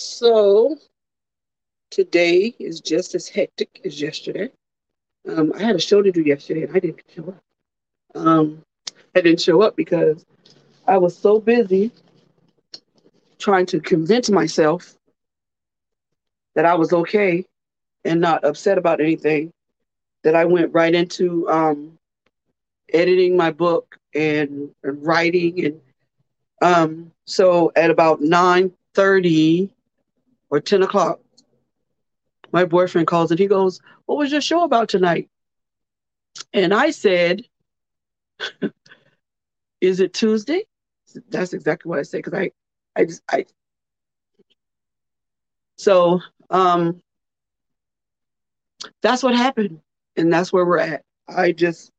So today is just as hectic as yesterday. Um, I had a show to do yesterday and I didn't show up. Um, I didn't show up because I was so busy trying to convince myself that I was okay and not upset about anything that I went right into um, editing my book and, and writing and um, so at about 9 30 or 10 o'clock, my boyfriend calls and he goes, What was your show about tonight? And I said, Is it Tuesday? That's exactly what I said because I, I just, I. So, um, that's what happened, and that's where we're at. I just,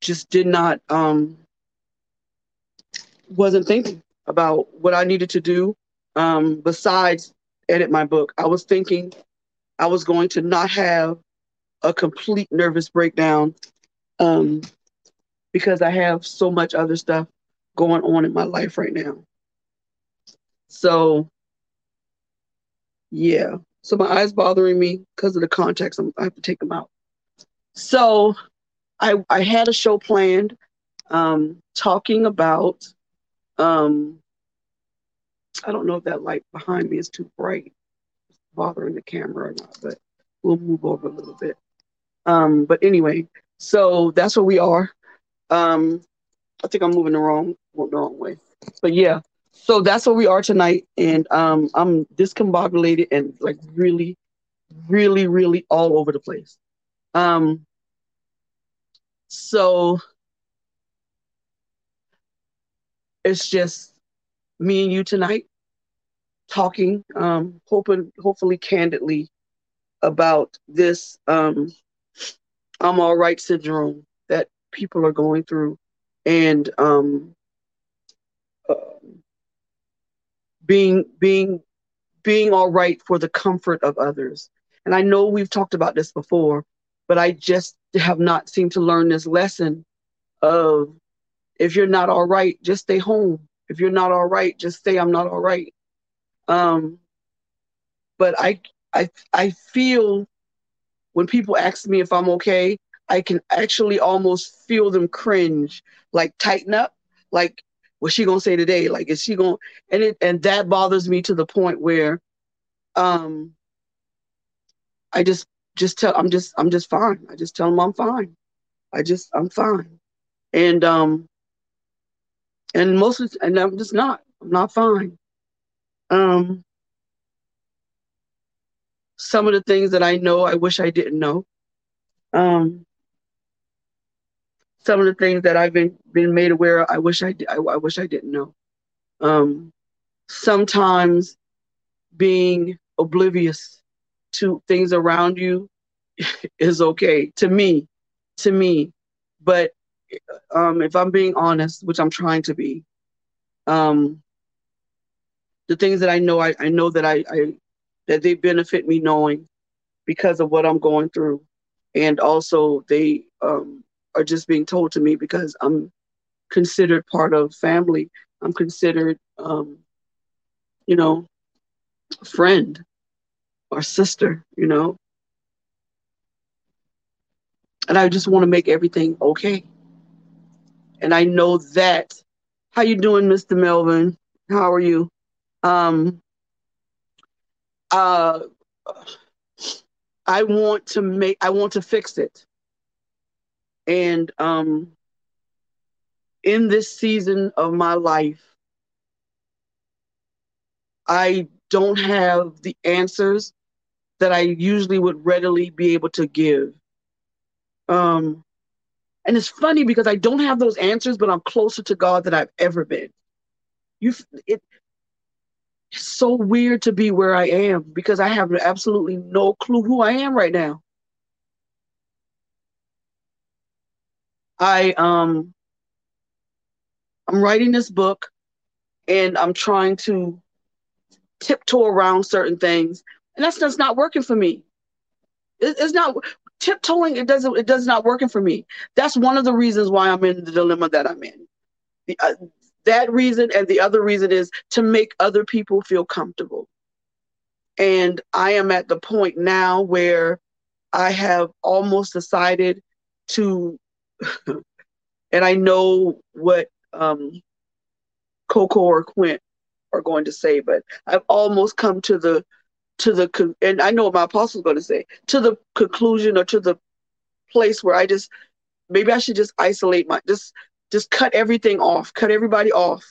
just did not, um, wasn't thinking about what I needed to do um, besides edit my book. I was thinking I was going to not have a complete nervous breakdown um, because I have so much other stuff going on in my life right now. So, yeah. So my eyes bothering me because of the contacts. I'm, I have to take them out. So, I I had a show planned, um, talking about um, I don't know if that light behind me is too bright, it's bothering the camera or not, but we'll move over a little bit. Um, but anyway, so that's where we are. Um, I think I'm moving the wrong the wrong way, but yeah. So that's where we are tonight, and um, I'm discombobulated and like really, really, really all over the place. Um, so it's just me and you tonight talking, um, hoping, hopefully, candidly about this um, I'm all right syndrome that people are going through, and um, uh, being being being all right for the comfort of others. And I know we've talked about this before, but I just have not seemed to learn this lesson of if you're not all right, just stay home. If you're not all right, just say I'm not all right. Um, but I, I, I feel when people ask me if I'm okay, I can actually almost feel them cringe, like tighten up, like what's she gonna say today? Like is she gonna? And it and that bothers me to the point where, um, I just just tell I'm just I'm just fine. I just tell them I'm fine. I just I'm fine, and um, and most and I'm just not. I'm not fine. Um, some of the things that I know, I wish I didn't know. Um, some of the things that I've been been made aware of, I wish I, I, I wish I didn't know. Um, sometimes being oblivious to things around you is okay to me, to me. But um, if I'm being honest, which I'm trying to be, um, the things that I know, I, I know that I, I that they benefit me knowing because of what I'm going through, and also they um, are just being told to me because I'm considered part of family. I'm considered, um, you know, friend or sister. You know, and I just want to make everything okay. And I know that. How you doing, Mr. Melvin? How are you? Um, uh, I want to make. I want to fix it. And um, in this season of my life, I don't have the answers that I usually would readily be able to give. Um, and it's funny because I don't have those answers, but I'm closer to God than I've ever been. You, it, it's so weird to be where I am because I have absolutely no clue who I am right now. I um I'm writing this book and I'm trying to tiptoe around certain things and that's just not working for me. It, it's not tiptoeing it doesn't it does not working for me that's one of the reasons why i'm in the dilemma that i'm in uh, that reason and the other reason is to make other people feel comfortable. And I am at the point now where I have almost decided to, and I know what um, Coco or Quint are going to say, but I've almost come to the to the and I know what my apostle's going to say to the conclusion or to the place where I just maybe I should just isolate my just just cut everything off, cut everybody off,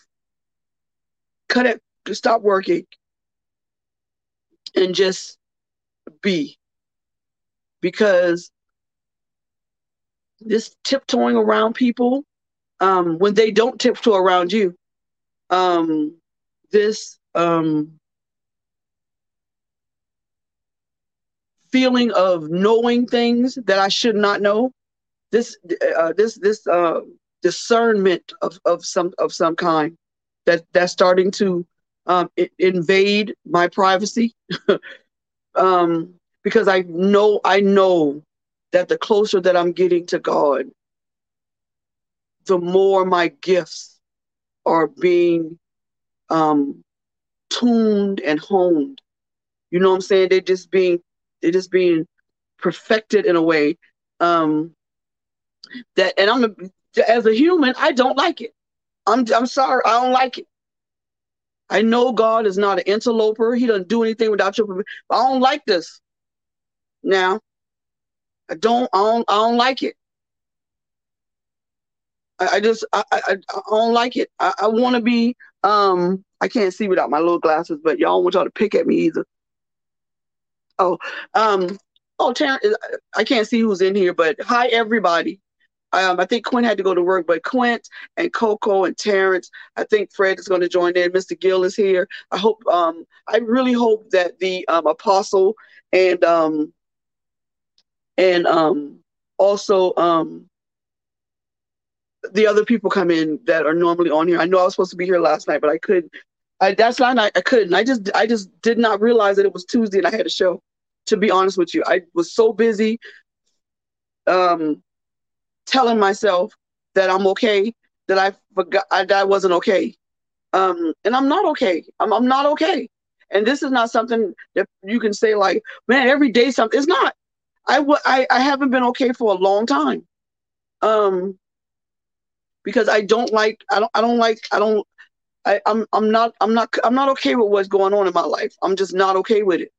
cut it, stop working, and just be. Because this tiptoeing around people, um, when they don't tiptoe around you, um, this um, feeling of knowing things that I should not know, this uh, this this uh, discernment of, of some of some kind that that's starting to um, invade my privacy um, because I know I know that the closer that I'm getting to God, the more my gifts are being um, tuned and honed. You know what I'm saying? They're just being they're just being perfected in a way um, that, and I'm as a human, I don't like it. I'm I'm sorry, I don't like it. I know God is not an interloper. He doesn't do anything without your permission. I don't like this. Now, I don't, I don't, I don't like it. I, I just, I, I, I, don't like it. I, I want to be. Um, I can't see without my little glasses, but y'all want y'all to pick at me either. Oh, um, oh, Terrence, I can't see who's in here, but hi everybody. Um, I think Quinn had to go to work, but Quint and Coco and Terrence, I think Fred is going to join in. Mr. Gill is here. I hope, um, I really hope that the um, apostle and um, and um, also um, the other people come in that are normally on here. I know I was supposed to be here last night, but I couldn't. I, that's not I, I couldn't. I just I just did not realize that it was Tuesday and I had a show. To be honest with you, I was so busy um, telling myself that I'm okay that I forgot I, I wasn't okay. Um, and I'm not okay. I'm, I'm not okay. And this is not something that you can say like, man, every day something. It's not. I, w- I, I haven't been okay for a long time. Um, because I don't like I don't I don't like I don't I, I'm I'm not I'm not I'm not okay with what's going on in my life. I'm just not okay with it.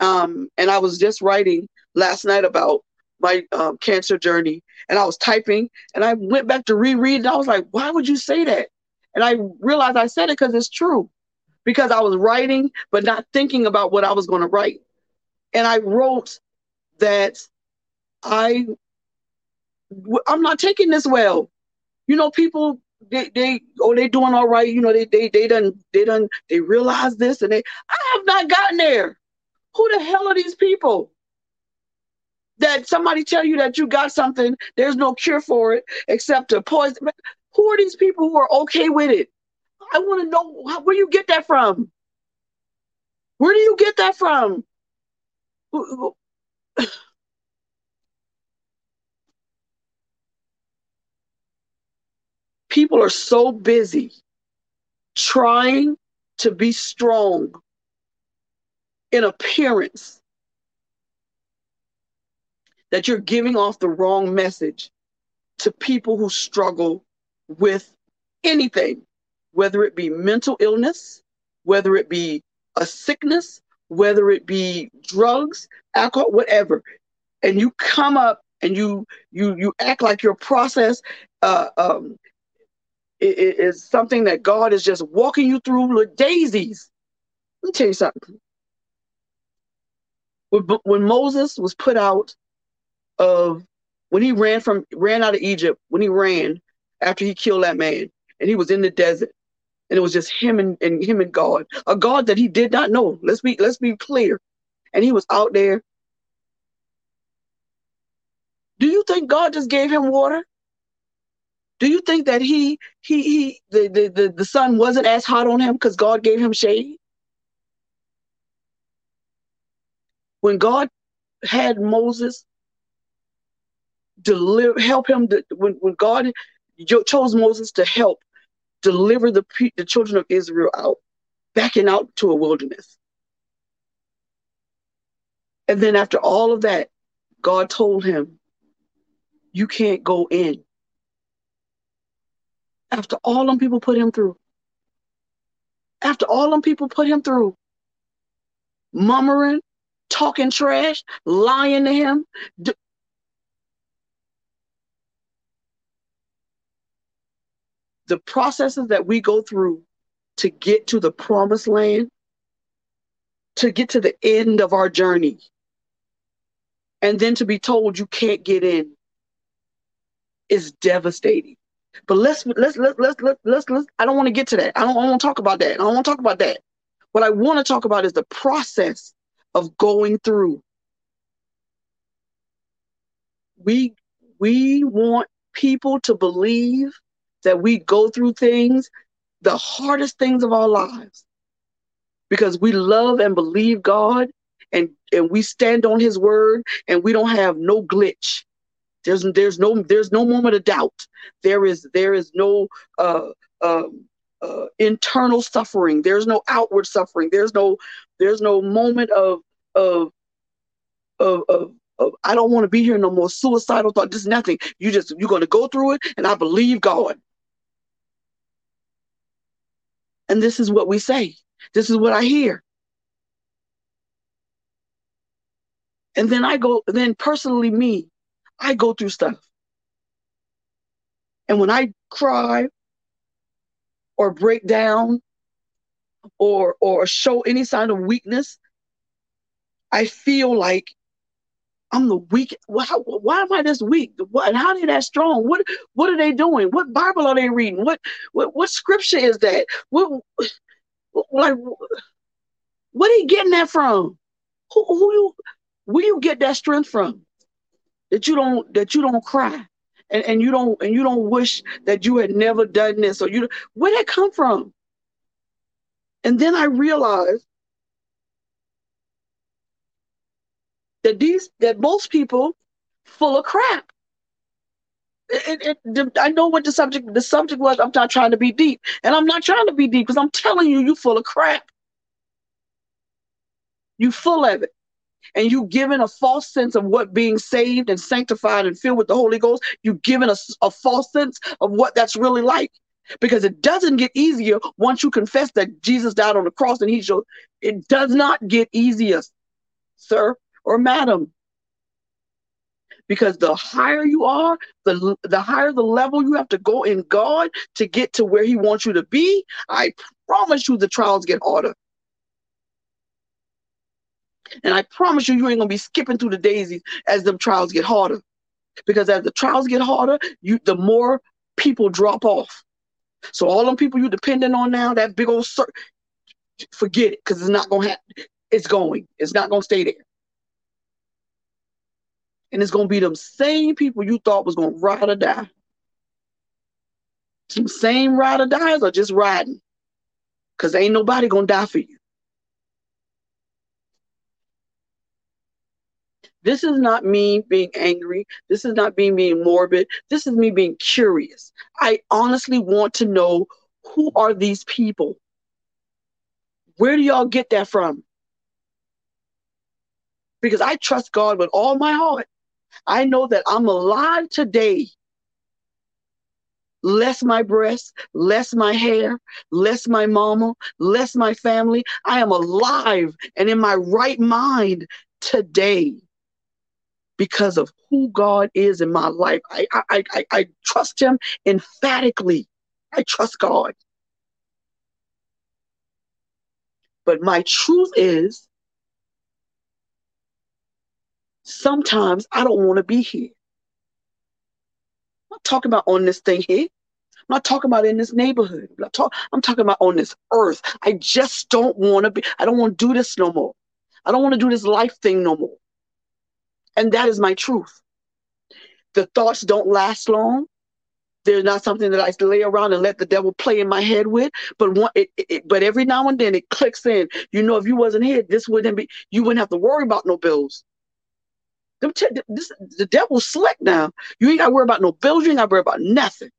Um, and I was just writing last night about my um, cancer journey, and I was typing, and I went back to reread, and I was like, "Why would you say that?" And I realized I said it because it's true, because I was writing but not thinking about what I was going to write, and I wrote that I I'm not taking this well. You know, people they they oh they doing all right. You know, they they they done they done they realize this and they I have not gotten there. Who the hell are these people? That somebody tell you that you got something, there's no cure for it except a poison. Who are these people who are okay with it? I want to know where you get that from. Where do you get that from? People are so busy trying to be strong in appearance that you're giving off the wrong message to people who struggle with anything, whether it be mental illness, whether it be a sickness, whether it be drugs, alcohol, whatever. And you come up and you you you act like your process uh, um, is something that God is just walking you through with daisies. Let me tell you something when Moses was put out of when he ran from ran out of Egypt, when he ran after he killed that man, and he was in the desert, and it was just him and, and him and God, a God that he did not know. Let's be let's be clear, and he was out there. Do you think God just gave him water? Do you think that he he he the the the, the sun wasn't as hot on him because God gave him shade? when God had Moses deliver, help him, to, when, when God chose Moses to help deliver the, the children of Israel out, backing out to a wilderness. And then after all of that, God told him, You can't go in. After all them people put him through. After all them people put him through. Murmuring, talking trash, lying to him. The processes that we go through to get to the promised land, to get to the end of our journey, and then to be told you can't get in is devastating. But let's let's let's let's let's let's, let's I don't want to get to that. I don't, I don't want to talk about that. I don't want to talk about that. What I want to talk about is the process of going through. We we want people to believe that we go through things, the hardest things of our lives, because we love and believe God and, and we stand on his word and we don't have no glitch. There's there's no there's no moment of doubt. There is there is no uh, uh, uh, internal suffering. There's no outward suffering. There's no there's no moment of of of, of of I don't want to be here no more. Suicidal thought. Just nothing. You just you're going to go through it, and I believe God. And this is what we say. This is what I hear. And then I go, then personally, me, I go through stuff. And when I cry or break down or or show any sign of weakness, I feel like I'm the weak. Why, why am I this weak? What? How are they that strong? What? What are they doing? What Bible are they reading? What? What, what scripture is that? What? Like, what are you getting that from? Who, who you? Where you get that strength from? That you don't. That you don't cry, and, and you don't. And you don't wish that you had never done this, or you. Where that come from? And then I realized that these that most people full of crap. It, it, it, I know what the subject the subject was. I'm not trying to be deep, and I'm not trying to be deep because I'm telling you, you full of crap. You full of it, and you given a false sense of what being saved and sanctified and filled with the Holy Ghost. You given a, a false sense of what that's really like, because it doesn't get easier once you confess that Jesus died on the cross and He showed. It does not get easier, sir or madam. Because the higher you are, the, the higher the level you have to go in God to get to where He wants you to be, I promise you the trials get harder. And I promise you, you ain't gonna be skipping through the daisies as the trials get harder. Because as the trials get harder, you the more people drop off. So all them people you're depending on now, that big old forget it, because it's not gonna happen. It's going. It's not gonna stay there. And it's gonna be them same people you thought was gonna ride or die. Some same ride or dies are just riding. Cause ain't nobody gonna die for you. This is not me being angry. This is not me being morbid. This is me being curious. I honestly want to know who are these people? Where do y'all get that from? Because I trust God with all my heart. I know that I'm alive today. Less my breasts, less my hair, less my mama, less my family. I am alive and in my right mind today because of who God is in my life. I, I, I, I trust Him emphatically. I trust God. But my truth is, sometimes I don't want to be here. I'm not talking about on this thing here. I'm not talking about in this neighborhood. I'm, talk, I'm talking about on this earth. I just don't want to be, I don't want to do this no more. I don't want to do this life thing no more. And that is my truth. The thoughts don't last long. They're not something that I lay around and let the devil play in my head with. But one, it, it, but every now and then it clicks in. You know, if you wasn't here, this wouldn't be. You wouldn't have to worry about no bills. This, the devil's slick now. You ain't got to worry about no bills. You ain't got to worry about nothing.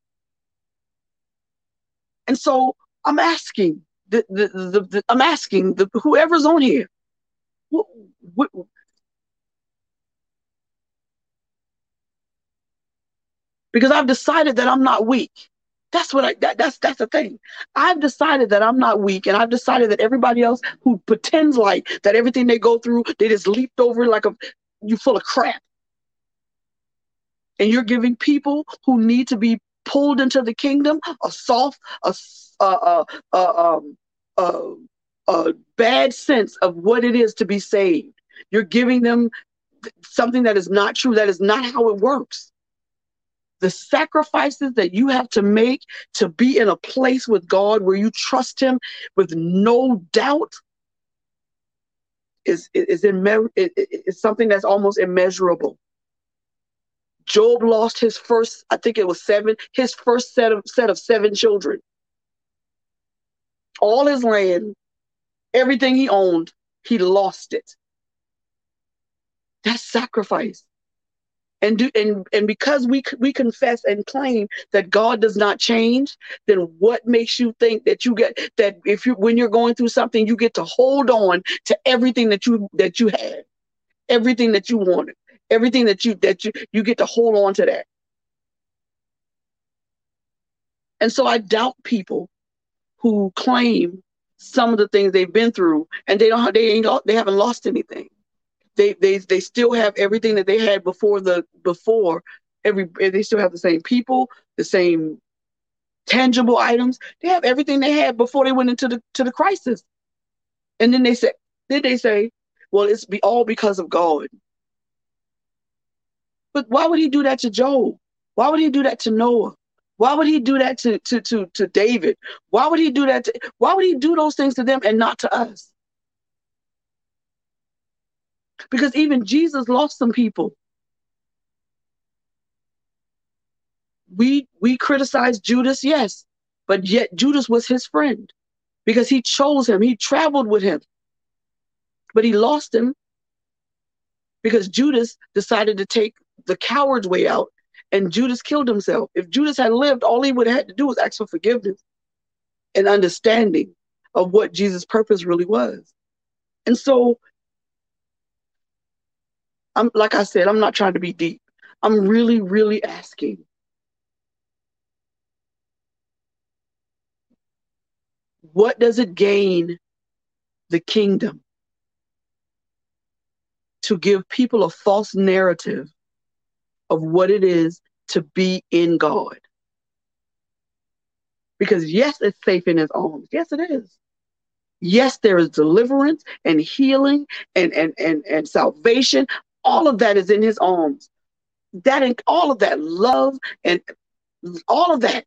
And so I'm asking the, the, the, the I'm asking the, whoever's on here, what, what, because I've decided that I'm not weak. That's what I that, that's that's the thing. I've decided that I'm not weak, and I've decided that everybody else who pretends like that everything they go through, they just leaped over like a you full of crap. And you're giving people who need to be pulled into the kingdom a soft, a a a, um, a, a bad sense of what it is to be saved. You're giving them something that is not true. That is not how it works the sacrifices that you have to make to be in a place with God where you trust Him with no doubt is is is something that's almost immeasurable. Job lost his first, I think it was seven, his first set of set of seven children. All his land, everything he owned, he lost it. That's sacrifice and do and and because we we confess and claim that God does not change, then what makes you think that you get that if you when you're going through something you get to hold on to everything that you that you had, everything that you wanted, everything that you that you you get to hold on to that. And so I doubt people who claim some of the things they've been through and they don't they ain't they haven't lost anything they they they still have everything that they had before the before every they still have the same people the same tangible items. They have everything they had before they went into the to the crisis. And then they say then they say well it's be all because of god. But why would he do that to job? Why would he do that to noah? Why would he do that to to to, to david? Why would he do that to, why would he do those things to them and not to us because even Jesus lost some people. We we criticize Judas, yes, but yet Judas was his friend because he chose him. He traveled with him. But he lost him because Judas decided to take the coward's way out and Judas killed himself. If Judas had lived, all he would have had to do was ask for forgiveness and understanding of what Jesus' purpose really was. And so I'm like I said, I'm not trying to be deep. I'm really, really asking. What does it gain the kingdom to give people a false narrative of what it is to be in God? Because yes, it's safe in his arms. Yes, it is. Yes, there is deliverance and healing and, and, and, and salvation all of that is in his arms. That and all of that love and all of that.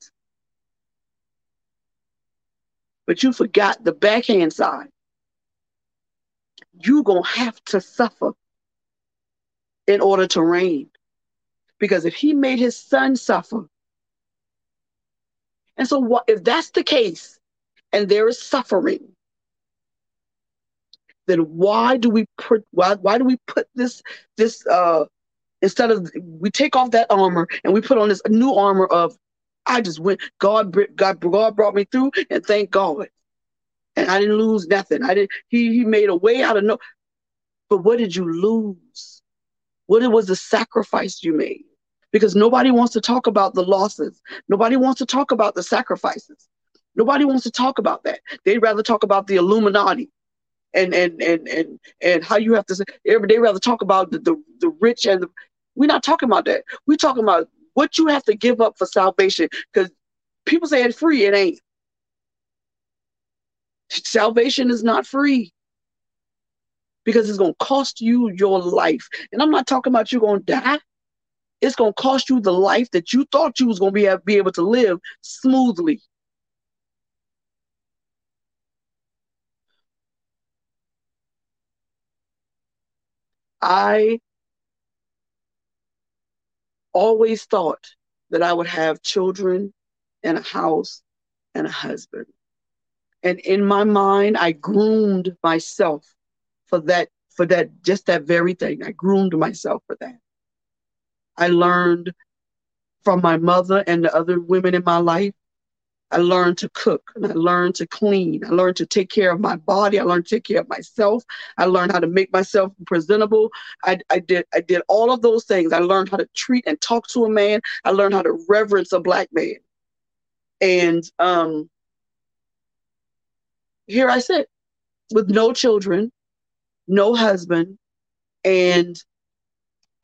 But you forgot the backhand side. You're going to have to suffer in order to reign. Because if he made his son suffer, and so what if that's the case and there is suffering, then why do we put why why do we put this this uh instead of we take off that armor and we put on this new armor of I just went God God God brought me through and thank God. And I didn't lose nothing. I didn't he he made a way out of no but what did you lose? What it was the sacrifice you made? Because nobody wants to talk about the losses. Nobody wants to talk about the sacrifices. Nobody wants to talk about that. They'd rather talk about the Illuminati and and and and and how you have to say every day rather talk about the, the, the rich and the, we're not talking about that. We're talking about what you have to give up for salvation. Because people say it's free, it ain't. Salvation is not free because it's going to cost you your life. And I'm not talking about you going to die. It's going to cost you the life that you thought you was going to be, be able to live smoothly. I always thought that I would have children and a house and a husband. And in my mind, I groomed myself for that, for that, just that very thing. I groomed myself for that. I learned from my mother and the other women in my life. I learned to cook and I learned to clean. I learned to take care of my body. I learned to take care of myself. I learned how to make myself presentable. I, I did I did all of those things. I learned how to treat and talk to a man. I learned how to reverence a black man. And um, here I sit with no children, no husband, and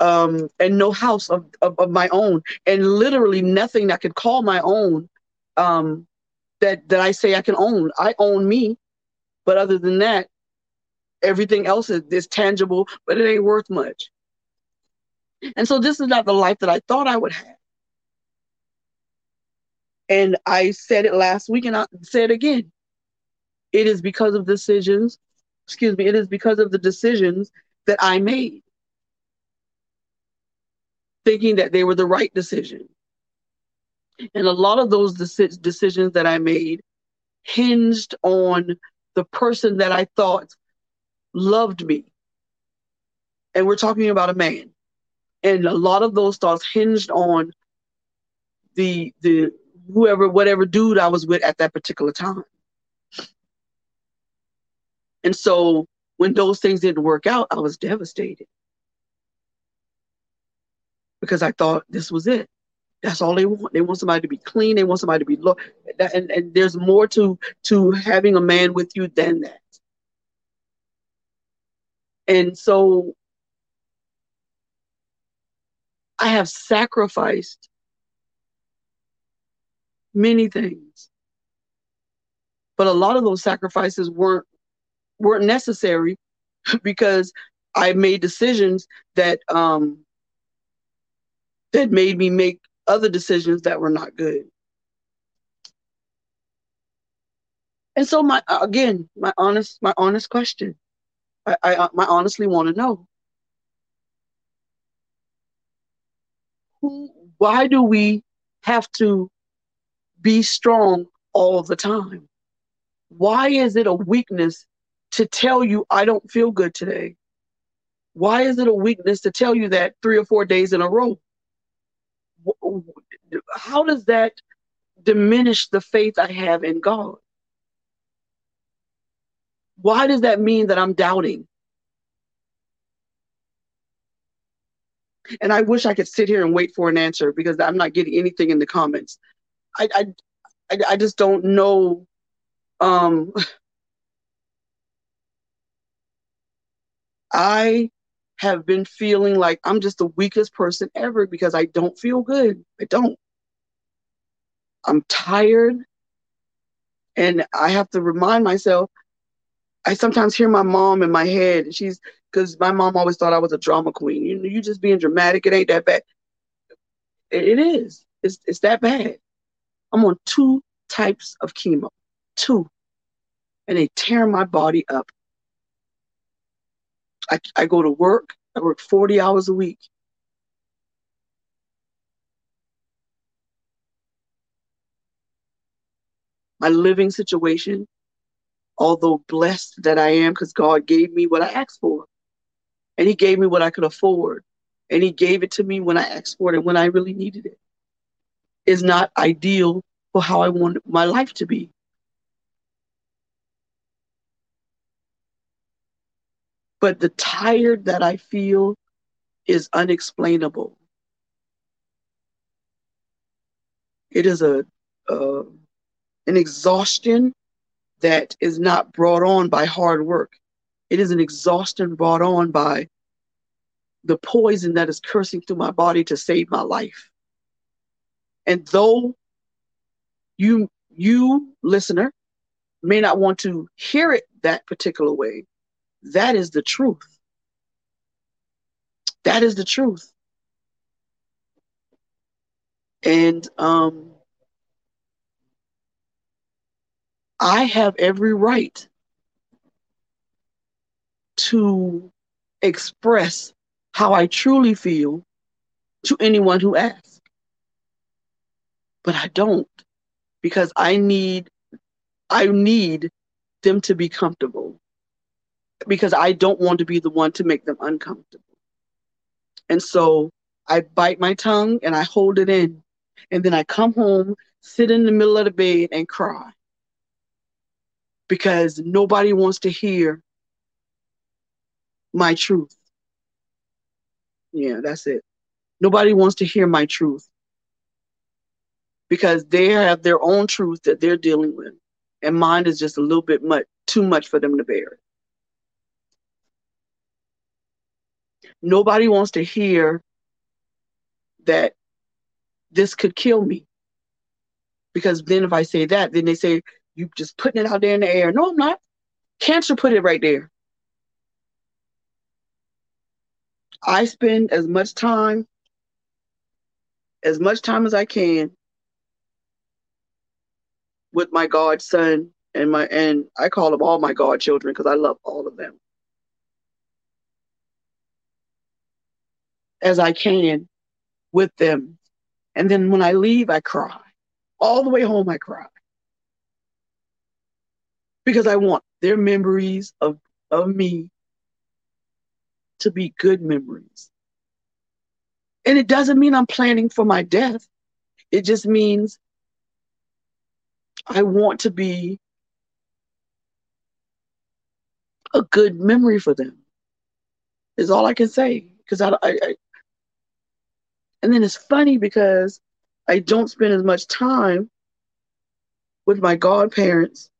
um, and no house of, of, of my own, and literally nothing that could call my own um, that that I say I can own. I own me, but other than that, everything else is, is tangible, but it ain't worth much. And so this is not the life that I thought I would have. And I said it last week, and I said again. It is because of decisions. Excuse me. It is because of the decisions that I made, thinking that they were the right decision. And a lot of those deci- decisions that I made hinged on the person that I thought loved me. And we're talking about a man. And a lot of those thoughts hinged on the the whoever whatever dude I was with at that particular time. And so when those things didn't work out, I was devastated because I thought this was it. That's all they want. They want somebody to be clean. They want somebody to be low. And, and there's more to to having a man with you than that. And so I have sacrificed many things. But a lot of those sacrifices weren't weren't necessary because I made decisions that um that made me make other decisions that were not good. And so my again, my honest, my honest question, I, I, I honestly want to know who, why do we have to be strong all the time? Why is it a weakness to tell you I don't feel good today? Why is it a weakness to tell you that three or four days in a row? How does that diminish the faith I have in God? Why does that mean that I'm doubting? And I wish I could sit here and wait for an answer because I'm not getting anything in the comments. I I, I, just don't know. Um, I have been feeling like I'm just the weakest person ever because I don't feel good. I don't. I'm tired. And I have to remind myself, I sometimes hear my mom in my head, and she's because my mom always thought I was a drama queen. You know, you just being dramatic, it ain't that bad. It, it is. It's it's that bad. I'm on two types of chemo. Two. And they tear my body up. I, I go to work, I work 40 hours a week. My living situation, although blessed that I am because God gave me what I asked for. And He gave me what I could afford. And He gave it to me when I asked for it and when I really needed it, is not ideal for how I want my life to be. But the tired that I feel is unexplainable. It is a uh, an exhaustion that is not brought on by hard work. It is an exhaustion brought on by the poison that is cursing through my body to save my life. And though you you listener may not want to hear it that particular way, that is the truth. That is the truth. And um, I have every right to express how I truly feel to anyone who asks. But I don't because I need I need them to be comfortable because I don't want to be the one to make them uncomfortable. And so I bite my tongue and I hold it in. And then I come home sit in the middle of the bed and cry because nobody wants to hear my truth. Yeah, that's it. Nobody wants to hear my truth because they have their own truth that they're dealing with, and mine is just a little bit much too much for them to bear. Nobody wants to hear that this could kill me. Because then if I say that, then they say, you're just putting it out there in the air. No, I'm not. Cancer put it right there. I spend as much time, as much time as I can with my godson and my and I call them all my godchildren because I love all of them. As I can with them. And then when I leave, I cry. All the way home, I cry. Because I want their memories of, of me to be good memories. And it doesn't mean I'm planning for my death. It just means I want to be a good memory for them. Is all I can say. Because I, I, I, and then it's funny because I don't spend as much time with my godparents,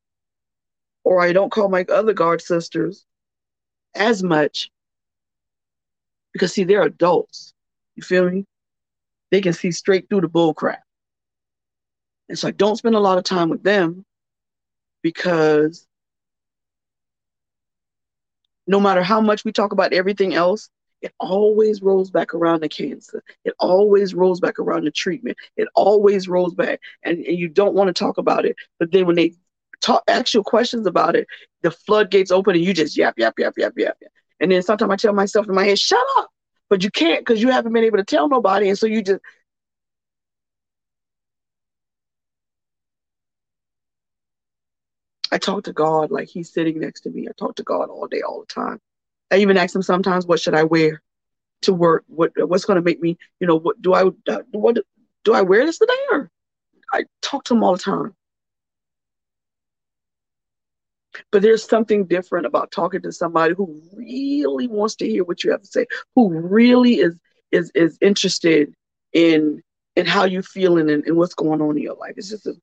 or I don't call my other god sisters as much because see, they're adults. You feel me? They can see straight through the bullcrap. And so I don't spend a lot of time with them because no matter how much we talk about everything else, it always rolls back around to cancer. It always rolls back around to treatment. It always rolls back, and, and you don't want to talk about it. But then when they talk, you questions about it, the floodgates open, and you just yap, yap, yap, yap, yap, yap. And then sometimes I tell myself in my head, "Shut up," but you can't because you haven't been able to tell nobody, and so you just. I talk to God like He's sitting next to me. I talk to God all day, all the time. I even ask them sometimes, what should I wear to work? What what's going to make me, you know, what do I what do I wear this today? Or I talk to them all the time. But there's something different about talking to somebody who really wants to hear what you have to say, who really is is is interested in in how you're feeling and, and what's going on in your life. It's just a,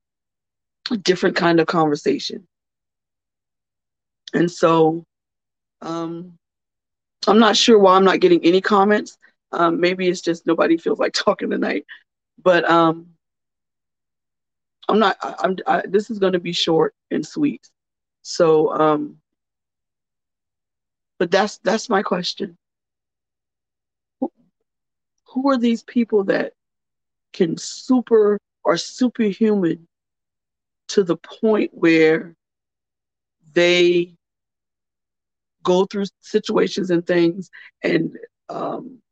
a different kind of conversation. And so um I'm not sure why I'm not getting any comments. Um, maybe it's just nobody feels like talking tonight. But um, I'm not. I, I'm. I, this is going to be short and sweet. So, um, but that's that's my question. Who, who are these people that can super or superhuman to the point where they go through situations and things, and um,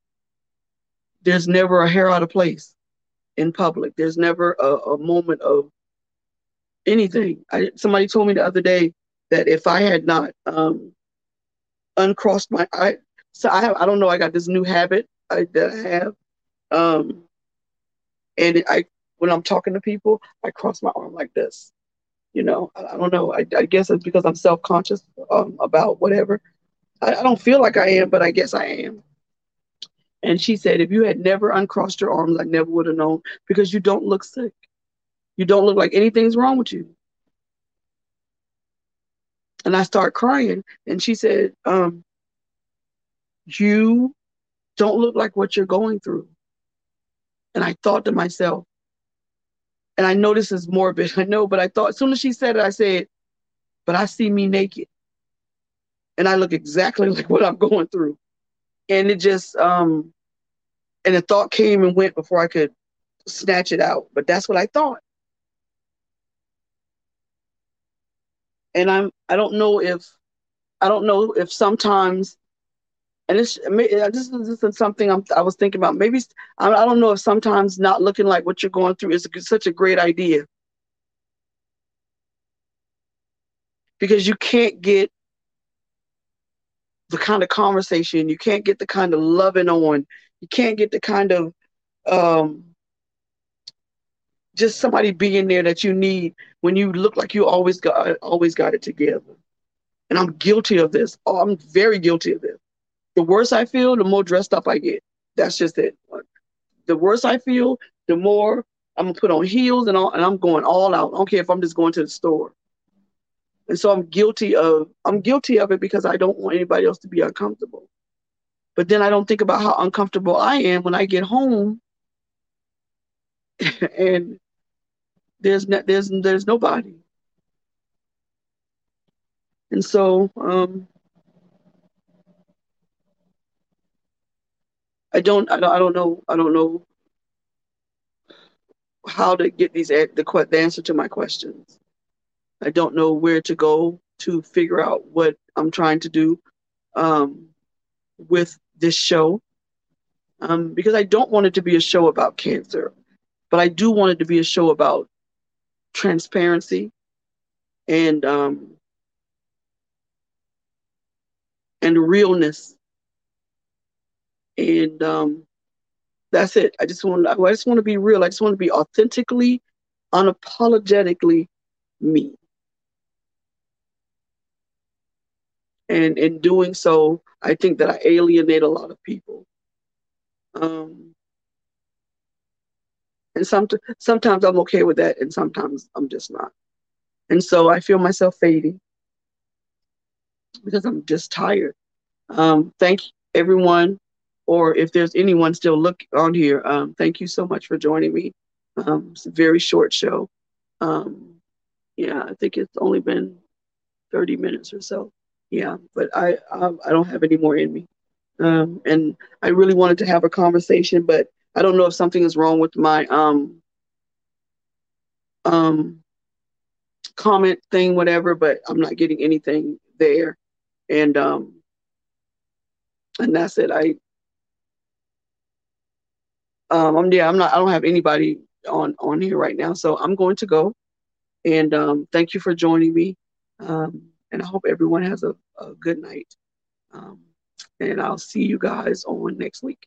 there's never a hair out of place in public. There's never a, a moment of anything. I, somebody told me the other day that if I had not um, uncrossed my, I so I have, I don't know. I got this new habit I, that I have, um, and I when I'm talking to people, I cross my arm like this you know, I, I don't know. I, I, guess it's because I'm self conscious um, about whatever. I, I don't feel like I am, but I guess I am. And she said, if you had never uncrossed your arms, I never would have known because you don't look sick. You don't look like anything's wrong with you. And I start crying. And she said, um, You don't look like what you're going through. And I thought to myself, and I know this is morbid, I know, but I thought as soon as she said it, I said, but I see me naked. And I look exactly like what I'm going through. And it just um and the thought came and went before I could snatch it out. But that's what I thought. And I'm I don't know if I don't know if sometimes and this this is something I'm, i was thinking about. Maybe I, I don't know if sometimes not looking like what you're going through is such a great idea because you can't get the kind of conversation, you can't get the kind of loving on, you can't get the kind of um, just somebody being there that you need when you look like you always got always got it together. And I'm guilty of this. Oh, I'm very guilty of this. The worse I feel, the more dressed up I get. That's just it. The worse I feel, the more I'm gonna put on heels and all, and I'm going all out. I don't care if I'm just going to the store. And so I'm guilty of I'm guilty of it because I don't want anybody else to be uncomfortable. But then I don't think about how uncomfortable I am when I get home and there's no, there's there's nobody. And so um, I don't I don't I don't know I don't know how to get these the, the answer to my questions. I don't know where to go to figure out what I'm trying to do um, with this show um, because I don't want it to be a show about cancer, but I do want it to be a show about transparency and um, and realness. And um, that's it. I just want I just want to be real. I just want to be authentically, unapologetically me. And in doing so, I think that I alienate a lot of people. Um, and some, sometimes I'm okay with that, and sometimes I'm just not. And so I feel myself fading because I'm just tired. Um, thank everyone, or if there's anyone still look on here, um, thank you so much for joining me. Um, it's a very short show. Um, yeah, I think it's only been 30 minutes or so yeah, but I um, I don't have any more in me, um, and I really wanted to have a conversation, but I don't know if something is wrong with my um um comment thing, whatever. But I'm not getting anything there, and um and that's it. I um I'm yeah I'm not I don't have anybody on on here right now, so I'm going to go, and um thank you for joining me. Um, and I hope everyone has a, a good night. Um, and I'll see you guys on next week.